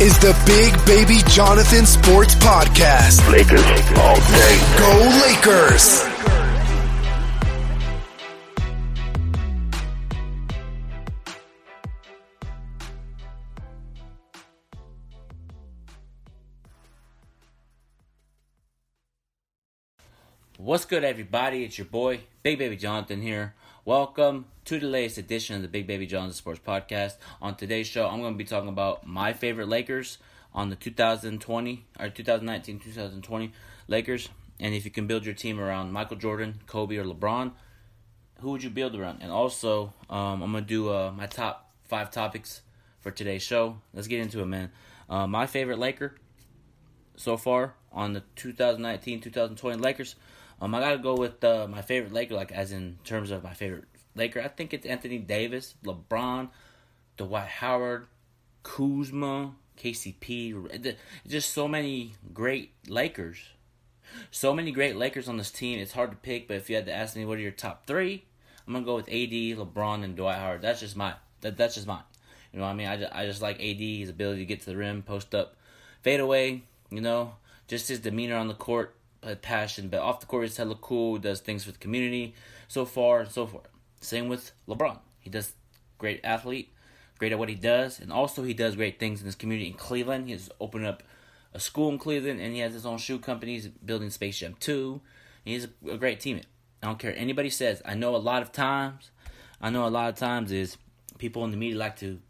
is the Big Baby Jonathan Sports Podcast. Lakers all day. Go Lakers! What's good, everybody? It's your boy, Big Baby Jonathan here. Welcome to the latest edition of the Big Baby Jonathan Sports Podcast. On today's show, I'm going to be talking about my favorite Lakers on the 2020 or 2019 2020 Lakers. And if you can build your team around Michael Jordan, Kobe, or LeBron, who would you build around? And also, um, I'm going to do uh, my top five topics for today's show. Let's get into it, man. Uh, my favorite Laker so far on the 2019 2020 Lakers. Um, I gotta go with uh, my favorite Laker, like as in terms of my favorite Laker. I think it's Anthony Davis, LeBron, Dwight Howard, Kuzma, KCP. Just so many great Lakers. So many great Lakers on this team. It's hard to pick, but if you had to ask me what are your top three, I'm gonna go with AD, LeBron, and Dwight Howard. That's just my that, that's just mine. You know what I mean? I just, I just like AD, his ability to get to the rim, post up, fade away. You know, just his demeanor on the court passion, but off the court he's hella cool, does things for the community, so far and so forth. Same with LeBron. He does great athlete, great at what he does, and also he does great things in his community in Cleveland. He's opened up a school in Cleveland, and he has his own shoe company. He's building Space Jam 2. He's a great teammate. I don't care anybody says. I know a lot of times, I know a lot of times is people in the media like to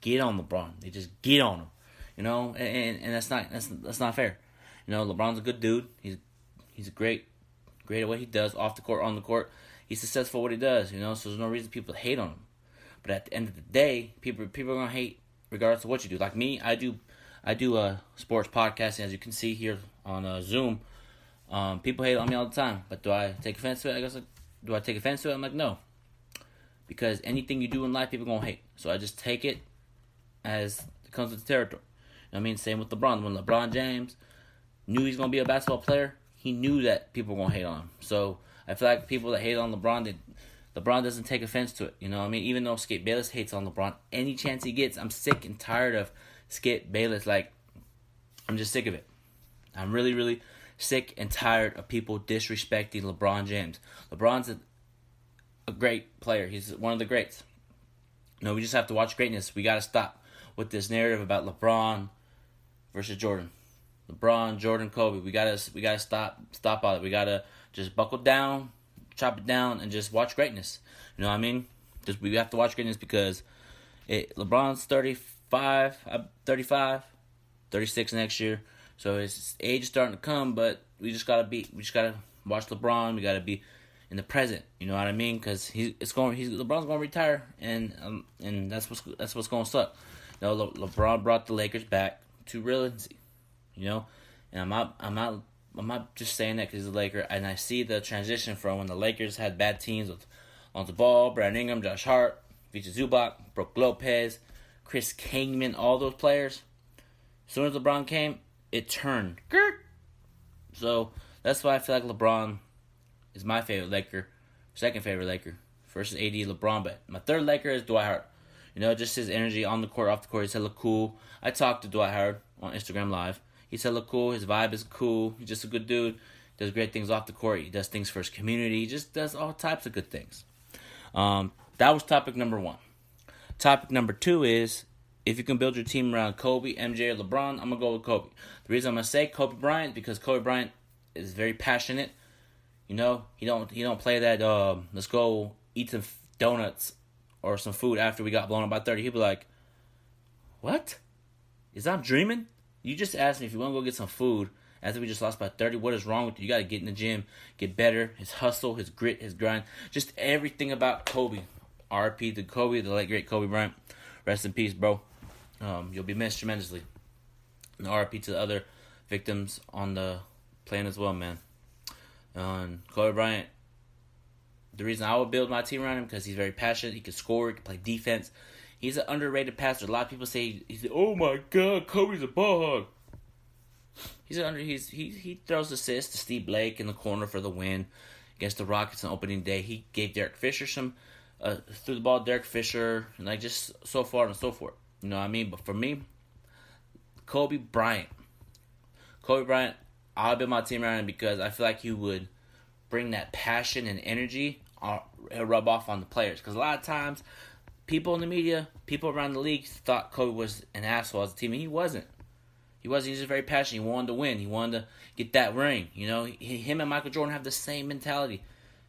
get on LeBron. They just get on him, you know, and and that's not that's that's not fair. You know, LeBron's a good dude. He's he's great, great at what he does off the court, on the court. He's successful at what he does. You know, so there's no reason people hate on him. But at the end of the day, people people are gonna hate regardless of what you do. Like me, I do I do a sports podcasting, as you can see here on uh, Zoom. Um, people hate on me all the time, but do I take offense to it? I guess. Like, do I take offense to it? I'm like, no, because anything you do in life, people gonna hate. So I just take it as it comes with the territory. You know I mean? Same with LeBron. When LeBron James knew he's gonna be a basketball player, he knew that people were gonna hate on him. So I feel like people that hate on LeBron, they, LeBron doesn't take offense to it. You know I mean? Even though Skip Bayless hates on LeBron, any chance he gets, I'm sick and tired of Skip Bayless. Like, I'm just sick of it. I'm really, really sick and tired of people disrespecting LeBron James. LeBron's a, a great player. He's one of the greats. no, we just have to watch greatness. We got to stop with this narrative about LeBron versus Jordan. LeBron, Jordan, Kobe. We gotta we gotta stop stop all that. We gotta just buckle down, chop it down, and just watch greatness. You know what I mean? Just we have to watch greatness because it, LeBron's 35, uh, 35, 36 next year. So his age is starting to come, but we just gotta be we just gotta watch LeBron. We gotta be in the present. You know what I mean? Because he it's going he's LeBron's going to retire, and um, and that's what's that's what's going to suck. You know, Le, LeBron brought the Lakers back to relevancy you know. And I'm not, I'm not, I'm not just saying that because he's a Laker. And I see the transition from when the Lakers had bad teams with Lonzo Ball, Brandon Ingram, Josh Hart, Ivica Zubac, Brook Lopez, Chris Kaman, all those players. As soon as LeBron came, it turned. So that's why I feel like LeBron is my favorite Laker, second favorite Laker versus AD LeBron. But my third Laker is Dwight Howard. You know, just his energy on the court, off the court, he's hella cool. I talked to Dwight Howard on Instagram Live. He's hella cool. His vibe is cool. He's just a good dude. Does great things off the court. He does things for his community. He just does all types of good things. Um, that was topic number one. Topic number two is if you can build your team around Kobe, MJ, or LeBron, I'm gonna go with Kobe. The reason I'm gonna say Kobe Bryant because Kobe Bryant is very passionate. You know, he don't he don't play that. Uh, let's go eat some donuts or some food after we got blown up by thirty. He'd be like, "What? Is I'm dreaming? You just asked me if you want to go get some food after we just lost by 30. What is wrong with you? You got to get in the gym, get better. His hustle, his grit, his grind, just everything about Kobe. RP to Kobe, the late great Kobe Bryant. Rest in peace, bro. Um, you'll be missed tremendously. And RP to the other victims on the plane as well, man. Um, Kobe Bryant. The reason I would build my team around him because he's very passionate. He can score. He can play defense. He's an underrated passer. A lot of people say he's oh my god, Kobe's a ball hog. He's under. He's he he throws assists to Steve Blake in the corner for the win against the Rockets on opening day. He gave Derek Fisher some uh, threw the ball to Derek Fisher and like just so far and so forth. You know what I mean? But for me, Kobe Bryant, Kobe Bryant, I'll build my team around because I feel like he would bring that passion and energy uh, rub off on the players. Because a lot of times, people in the media, people around the league thought Kobe was an asshole as a team, and he wasn't. He wasn't. He was just very passionate. He wanted to win. He wanted to get that ring. You know, he, him and Michael Jordan have the same mentality.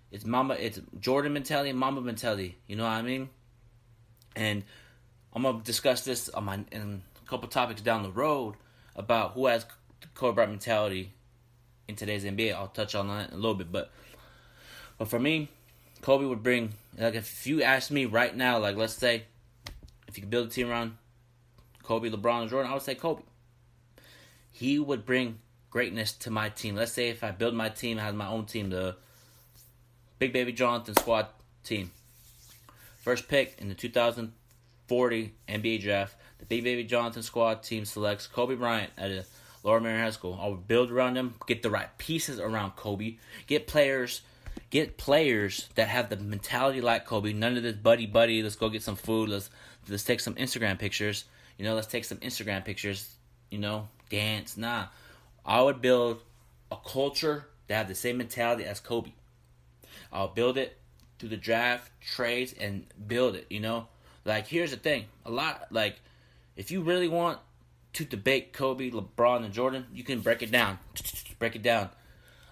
It's Mamba. It's Jordan mentality and Mamba mentality. You know what I mean? And I'm gonna discuss this on my in a couple topics down the road about who has Kobe Bryant mentality in today's NBA. I'll touch on that in a little bit, but but for me, Kobe would bring like if you ask me right now, like let's say if you could build a team around Kobe, LeBron, and Jordan, I would say Kobe he would bring greatness to my team. Let's say if I build my team, I have my own team, the Big Baby Jonathan squad team. First pick in the 2040 NBA draft, the Big Baby Jonathan squad team selects Kobe Bryant at a Lower Merion High School. I would build around him, get the right pieces around Kobe, get players, get players that have the mentality like Kobe. None of this buddy buddy. Let's go get some food. Let's let's take some Instagram pictures. You know, let's take some Instagram pictures. You know, dance. Nah, I would build a culture that have the same mentality as Kobe. I'll build it through the draft, trades, and build it. You know, like here's the thing: a lot like if you really want to debate Kobe, LeBron, and Jordan, you can break it down. Break it down.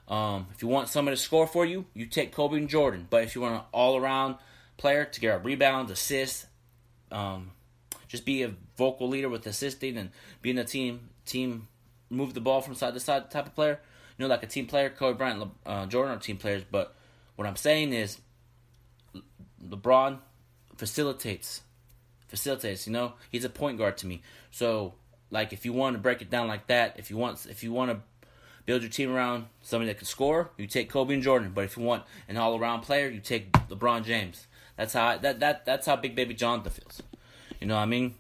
Um, if you want somebody to score for you, you take Kobe and Jordan. But if you want an all-around player to get rebounds, assists, um, just be a vocal leader with assisting and being a team team move the ball from side to side type of player. You know, like a team player, Kobe Bryant, Le, uh, Jordan are team players. But what I'm saying is, Le- LeBron facilitates, facilitates. You know, he's a point guard to me. So, like, if you want to break it down like that, if you want, if you want to build your team around somebody that can score, you take Kobe and Jordan. But if you want an all around player, you take LeBron James. That's how I, that that that's how Big Baby Jonathan feels. You know what I mean?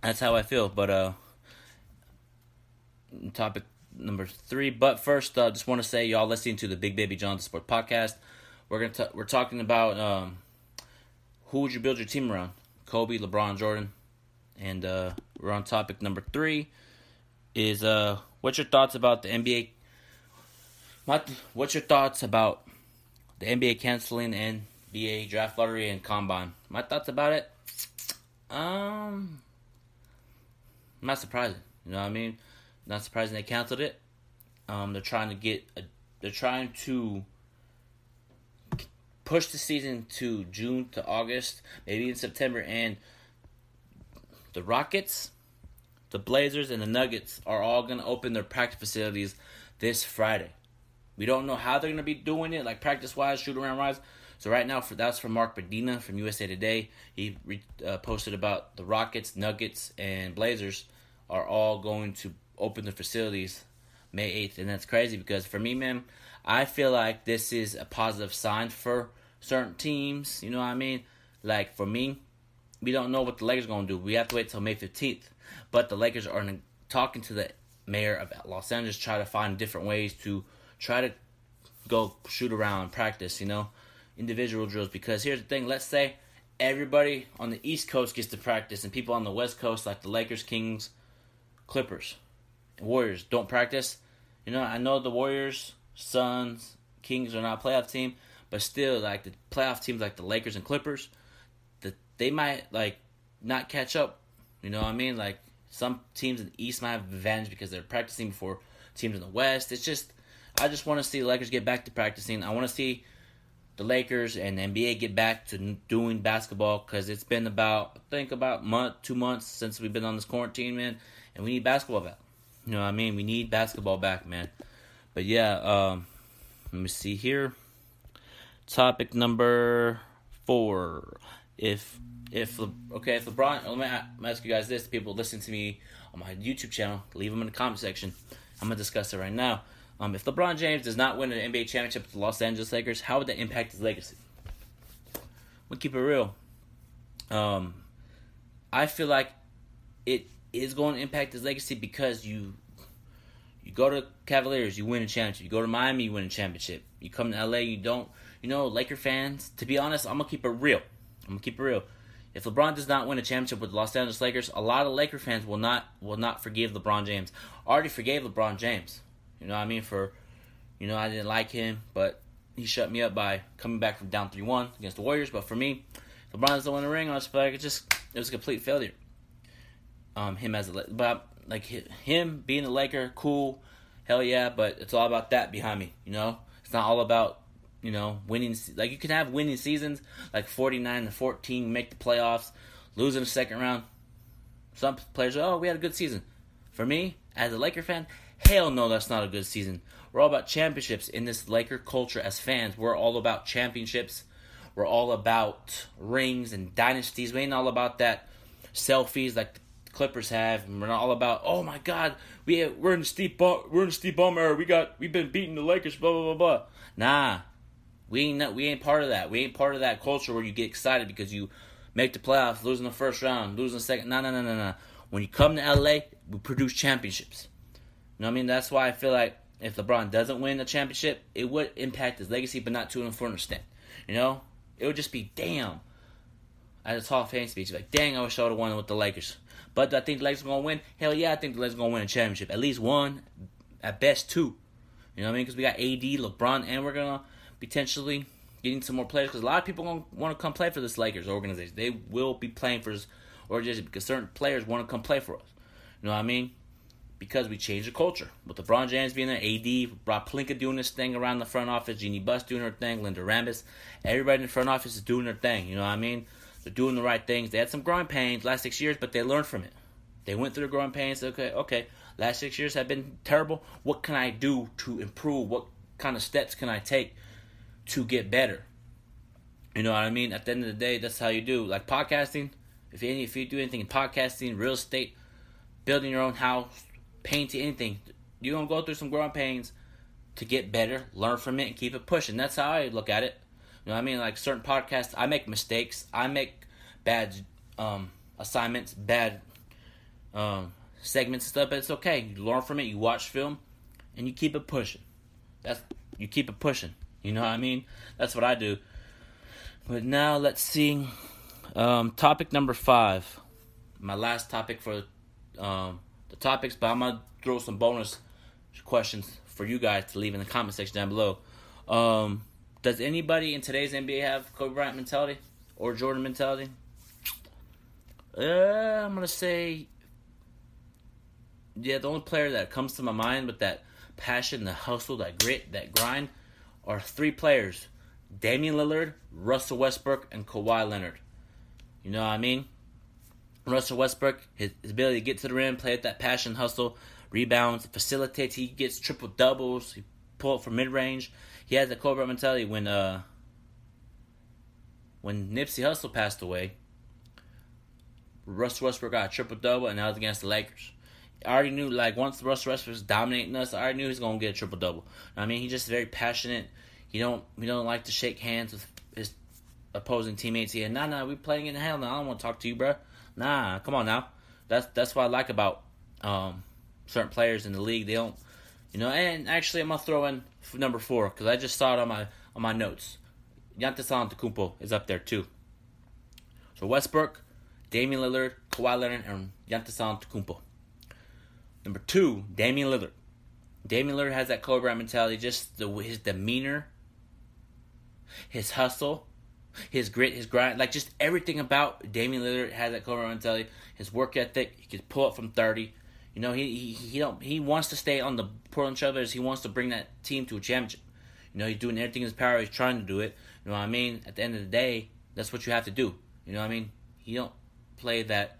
That's how I feel. But uh topic number three. But first, uh, just want to say y'all listening to the Big Baby Jonathan Sport Podcast. We're gonna t- we're talking about um, who would you build your team around? Kobe, LeBron, Jordan, and uh, we're on topic number three. Is uh, what's your thoughts about the NBA? My, what's your thoughts about the NBA canceling the NBA draft lottery and combine? My thoughts about it. Um, not surprising. You know what I mean? Not surprising they canceled it. Um, they're trying to get a, they're trying to push the season to June to August, maybe in September, and the Rockets, the Blazers, and the Nuggets are all gonna open their practice facilities this Friday. We don't know how they're gonna be doing it, like practice wise, shoot around wise. So right now, for that's from Mark Medina from USA Today. He re, uh, posted about the Rockets, Nuggets, and Blazers are all going to open their facilities May 8th. And that's crazy because for me, man, I feel like this is a positive sign for certain teams. You know what I mean? Like for me, we don't know what the Lakers are going to do. We have to wait till May 15th. But the Lakers are talking to the mayor of Los Angeles, try to find different ways to try to go shoot around and practice, you know, individual drills. Because here's the thing let's say everybody on the East Coast gets to practice and people on the West Coast, like the Lakers, Kings, Clippers, Warriors don't practice. You know, I know the Warriors, Suns, Kings are not a playoff team, but still, like the playoff teams, like the Lakers and Clippers, they might like not catch up. You know what I mean? Like some teams in the East might have advantage because they're practicing before teams in the West. It's just, I just want to see the Lakers get back to practicing. I want to see the Lakers and the NBA get back to doing basketball because it's been about I think about month, two months since we've been on this quarantine, man, and we need basketball back. You know what I mean? We need basketball back, man. But yeah, um, let me see here. Topic number four. If if okay, if LeBron, let me ask you guys this: people listen to me on my YouTube channel. Leave them in the comment section. I'm gonna discuss it right now. Um, if LeBron James does not win an NBA championship with the Los Angeles Lakers, how would that impact his legacy? We'll keep it real. Um, I feel like it is going to impact his legacy because you you go to Cavaliers, you win a championship. You go to Miami, you win a championship. You come to LA, you don't. You know, Laker fans. To be honest, I'm gonna keep it real. I'm gonna keep it real. If LeBron does not win a championship with the Los Angeles Lakers, a lot of Laker fans will not will not forgive LeBron James. Already forgave LeBron James. You know what I mean? For you know, I didn't like him, but he shut me up by coming back from down three one against the Warriors. But for me, LeBron doesn't win the ring. I feel like it just it was a complete failure. Um, him as a but like him being a Laker, cool, hell yeah. But it's all about that behind me. You know, it's not all about you know winning. Like you can have winning seasons, like forty nine to fourteen, make the playoffs, lose in the second round. Some players, are, oh, we had a good season. For me, as a Laker fan, hell no, that's not a good season. We're all about championships in this Laker culture as fans. We're all about championships. We're all about rings and dynasties. We ain't all about that selfies like the Clippers have. And we're not all about oh my god, we we're in the steep we're in bum era. We got we've been beating the Lakers. Blah blah blah blah. Nah, we ain't we ain't part of that. We ain't part of that culture where you get excited because you make the playoffs, losing the first round, losing the second. No no no no no. When you come to LA, we produce championships. You know what I mean? That's why I feel like if LeBron doesn't win the championship, it would impact his legacy, but not to an important extent. You know, it would just be damn. At Hall of Fame speech, like, dang, I wish I would have won with the Lakers. But I think the Lakers are gonna win. Hell yeah, I think the Lakers are gonna win a championship. At least one, at best two. You know what I mean? Because we got AD, LeBron, and we're gonna potentially getting some more players. Because a lot of people want to come play for this Lakers organization. They will be playing for us, or just because certain players want to come play for us. You know what I mean? because we changed the culture. With LeBron James being there, AD, Rob Pelinka doing this thing around the front office, Jeanie Buss doing her thing, Linda Rambis, everybody in the front office is doing their thing. You know what I mean? They're doing the right things. They had some growing pains last six years, but they learned from it. They went through the growing pains. Okay, okay, last six years have been terrible. What can I do to improve? What kind of steps can I take to get better? You know what I mean? At the end of the day, that's how you do. Like podcasting, if you if you do anything in podcasting, real estate, building your own house, painting, anything. You're gonna go through some growing pains to get better, learn from it, and keep it pushing. That's how I look at it. You know what I mean? Like certain podcasts, I make mistakes. I make bad um, assignments, bad um, segments and stuff, but it's okay. You learn from it, you watch film, and you keep it pushing. That's you keep it pushing. You know what I mean? That's what I do. But now let's see. Um, topic number five. My last topic for um, the topics, but I'm gonna throw some bonus questions for you guys to leave in the comment section down below. Um, does anybody in today's NBA have Kobe Bryant mentality or Jordan mentality? Uh, I'm gonna say, yeah. The only player that comes to my mind with that passion, the hustle, that grit, that grind, are three players: Damian Lillard, Russell Westbrook, and Kawhi Leonard. You know what I mean? Russell Westbrook, his, his ability to get to the rim, play with that passion, hustle, rebounds, facilitates. He gets triple doubles. He pull up from mid range. He has the Cobra mentality. When uh, when Nipsey Hussle passed away, Russell Westbrook got a triple double, and that was against the Lakers. I already knew, like, once Russell Westbrook was dominating us, I already knew he's gonna get a triple double. I mean, he's just very passionate. He don't he don't like to shake hands with his opposing teammates. He, nah, nah, we playing in hell now. I don't want to talk to you, bro. Nah, come on now. That's that's what I like about um, certain players in the league. They don't, you know. And actually, I'm gonna throw in number four because I just saw it on my on my notes. Giannis Antetokounmpo is up there too. So Westbrook, Damian Lillard, Kawhi Leonard, and Giannis Antetokounmpo. Number two, Damian Lillard. Damian Lillard has that Kobe Bryant mentality, just the his demeanor, his hustle, his grit, his grind, like just everything about Damian Lillard has that Kobe mentality. His work ethic, he can pull up from thirty. You know, he he he don't he wants to stay on the Portland Trailblazers. He wants to bring that team to a championship. You know, he's doing everything in his power. He's trying to do it. You know what I mean? At the end of the day, that's what you have to do. You know what I mean? He don't play that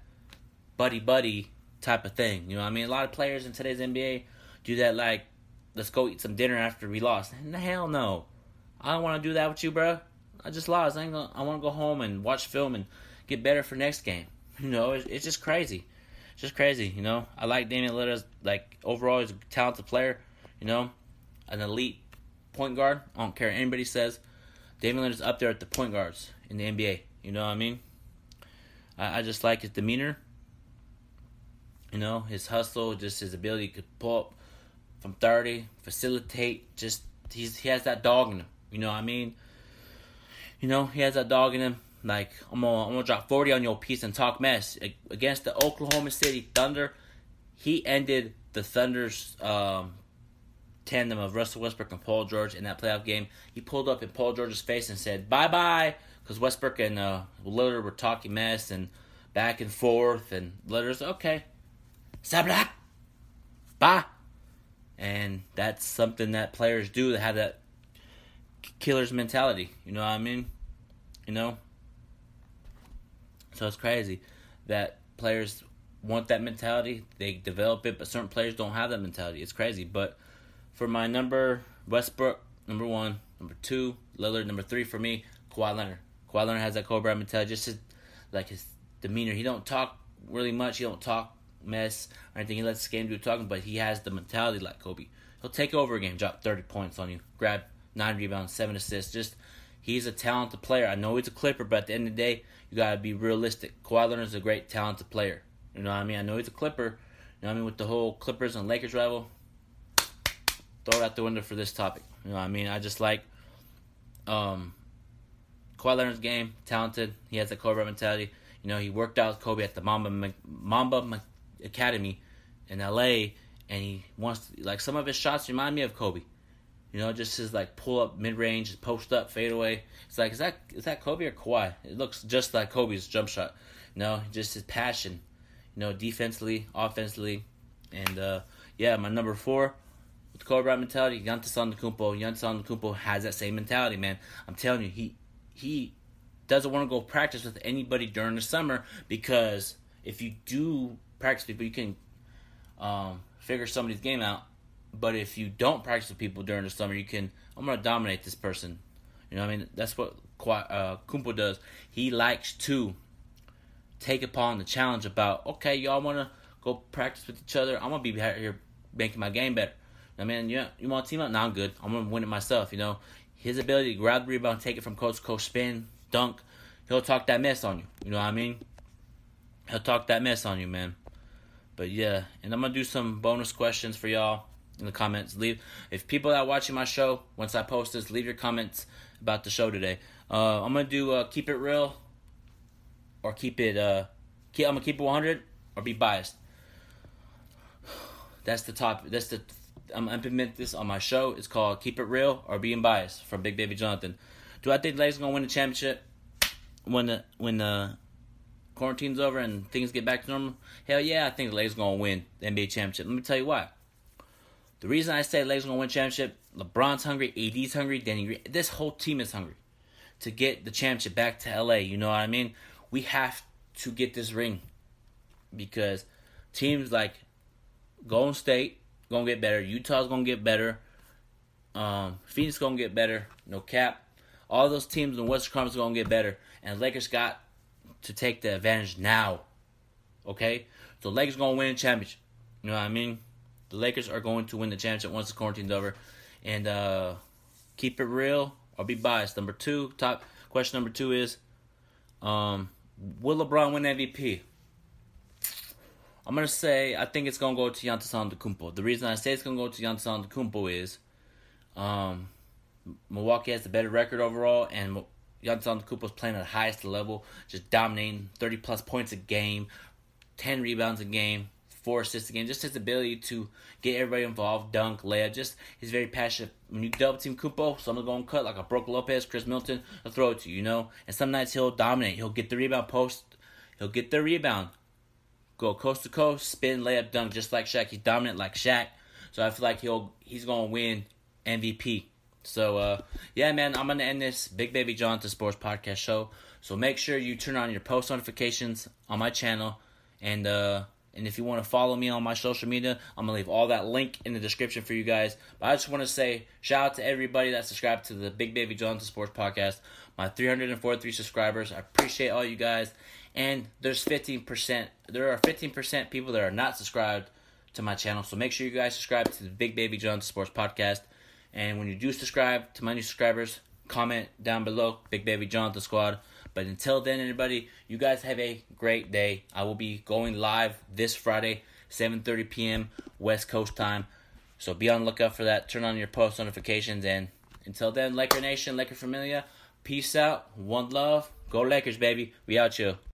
buddy buddy type of thing. You know I mean? A lot of players in today's NBA do that like, let's go eat some dinner after we lost. Hell no. I don't want to do that with you, bro. I just lost. I, gonna, I want to go home and watch film and get better for next game. You know, it's, it's just crazy. just crazy, you know. I like Damian Lillard. Like overall, he's a talented player, you know, an elite point guard. I don't care anybody says. Damian Lillard's up there at the point guards in the NBA. You know what I mean? I, I just like his demeanor. You know, his hustle, just his ability to pull up from thirty, facilitate. Just he's he has that dog in him. You know what I mean? You know, he has that dog in him. Like I'm gonna I'm gonna drop forty on your piece and talk mess against the Oklahoma City Thunder. He ended the Thunder's um, tandem of Russell Westbrook and Paul George in that playoff game. He pulled up in Paul George's face and said bye bye because Westbrook and uh, Lillard were talking mess and back and forth and Lillard's okay, Sabla, bye, and that's something that players do that have that killer's mentality. You know what I mean? You know. So it's crazy that players want that mentality. They develop it, but certain players don't have that mentality. It's crazy. But for my number, Westbrook, number one. Number two, Lillard. Number three for me, Kawhi Leonard. Kawhi Leonard has that Bryant mentality. Just his, like his demeanor. He don't talk really much. He don't talk mess or anything. He lets the game do talking, but he has the mentality like Kobe. He'll take over a game, drop 30 points on you, grab nine rebounds, seven assists. Just he's a talented player. I know he's a Clipper, but at the end of the day, you gotta be realistic. Kawhi Leonard's a great talented player. You know what I mean? I know he's a Clipper. You know what I mean? With the whole Clippers and Lakers rival, throw it out the window for this topic. You know what I mean? I just like um Kawhi Leonard's game, talented. He has a Kobe mentality. You know, he worked out Kobe at the Mamba Mamba Academy in LA and he wants to, like some of his shots remind me of Kobe. You know, just his like pull up mid range, post up, fade away. It's like is that is that Kobe or Kawhi? It looks just like Kobe's jump shot. You know, just his passion. You know, defensively, offensively, and uh, yeah, my number four with Kobe Bryant mentality, Giannis Antetokounmpo. Giannis Antetokounmpo has that same mentality, man. I'm telling you, he he doesn't want to go practice with anybody during the summer because if you do practice people, you can um, figure somebody's game out. But if you don't practice with people during the summer, you can. I'm gonna dominate this person. You know, what I mean, that's what uh, Kumpo does. He likes to take upon the challenge about, okay, y'all wanna go practice with each other. I'm gonna be here making my game better. I mean, yeah, you want to team up? Now I'm good. I'm gonna win it myself. You know, his ability to grab the rebound, take it from coach coach, spin, dunk. He'll talk that mess on you. You know what I mean? He'll talk that mess on you, man. But yeah, and I'm gonna do some bonus questions for y'all in the comments. Leave if people that are watching my show once I post this, leave your comments about the show today. Uh, I'm gonna do uh, keep it real or keep it. Uh, keep, I'm gonna keep it 100 or be biased. That's the top. That's the. I'm implement this on my show. It's called Keep It Real or Being Biased from Big Baby Jonathan. Do I think the Lakers gonna win the championship when the when the quarantine's over and things get back to normal? Hell yeah, I think the Lakers gonna win the NBA championship. Let me tell you why. The reason I say the Lakers gonna win championship, LeBron's hungry, AD's hungry, Danny Green, this whole team is hungry to get the championship back to LA. You know what I mean? We have to get this ring because teams like Golden State gonna get better, Utah's gonna get better, um, Phoenix gonna get better, no cap. All those teams in the Western Conference gonna get better, and Lakers got to take the advantage now. Okay, so Lakers gonna win a championship. You know what I mean? The Lakers are going to win the championship once the quarantine's over. And uh, keep it real or be biased. Number two, top question number two is um, Will LeBron win MVP? I'm gonna say I think it's gonna go to Giannis Antetokounmpo. The reason I say it's gonna go to Giannis Antetokounmpo is, um, Milwaukee has the better record overall, and Antetokounmpo is playing at the highest level, just dominating, 30 plus points a game, 10 rebounds a game, four assists a game. Just his ability to get everybody involved, dunk, layup. Just he's very passionate. When you double team Kupo, someone's going to cut like a Brook Lopez, Khris Middleton, he'll throw it to you, you know. And some nights he'll dominate. He'll get the rebound post. He'll get the rebound. Go coast to coast, spin, layup, dunk, just like Shaq. He's dominant like Shaq. So I feel like he'll he's gonna win MVP. So uh, yeah, man, I'm gonna end this Big Baby Jonathan Sports Podcast show. So make sure you turn on your post notifications on my channel, and uh, and if you want to follow me on my social media, I'm to leave all that link in the description for you guys. But I just want to say shout out to everybody that subscribed to the Big Baby Jonathan Sports Podcast. My 343 subscribers. I appreciate all you guys. and there's 15%. There are 15% people that are not subscribed to my channel. So make sure you guys subscribe to the Big Baby John Sports Podcast. And when you do subscribe to my new subscribers, comment down below, Big Baby Jonathan Squad. But until then, everybody, you guys have a great day. I will be going live this Friday, 7:30 p.m. West Coast time. So be on lookout for that. Turn on your post notifications. And until then, Laker Nation, Laker Familia, peace out, one love, go Lakers, baby. We out, you.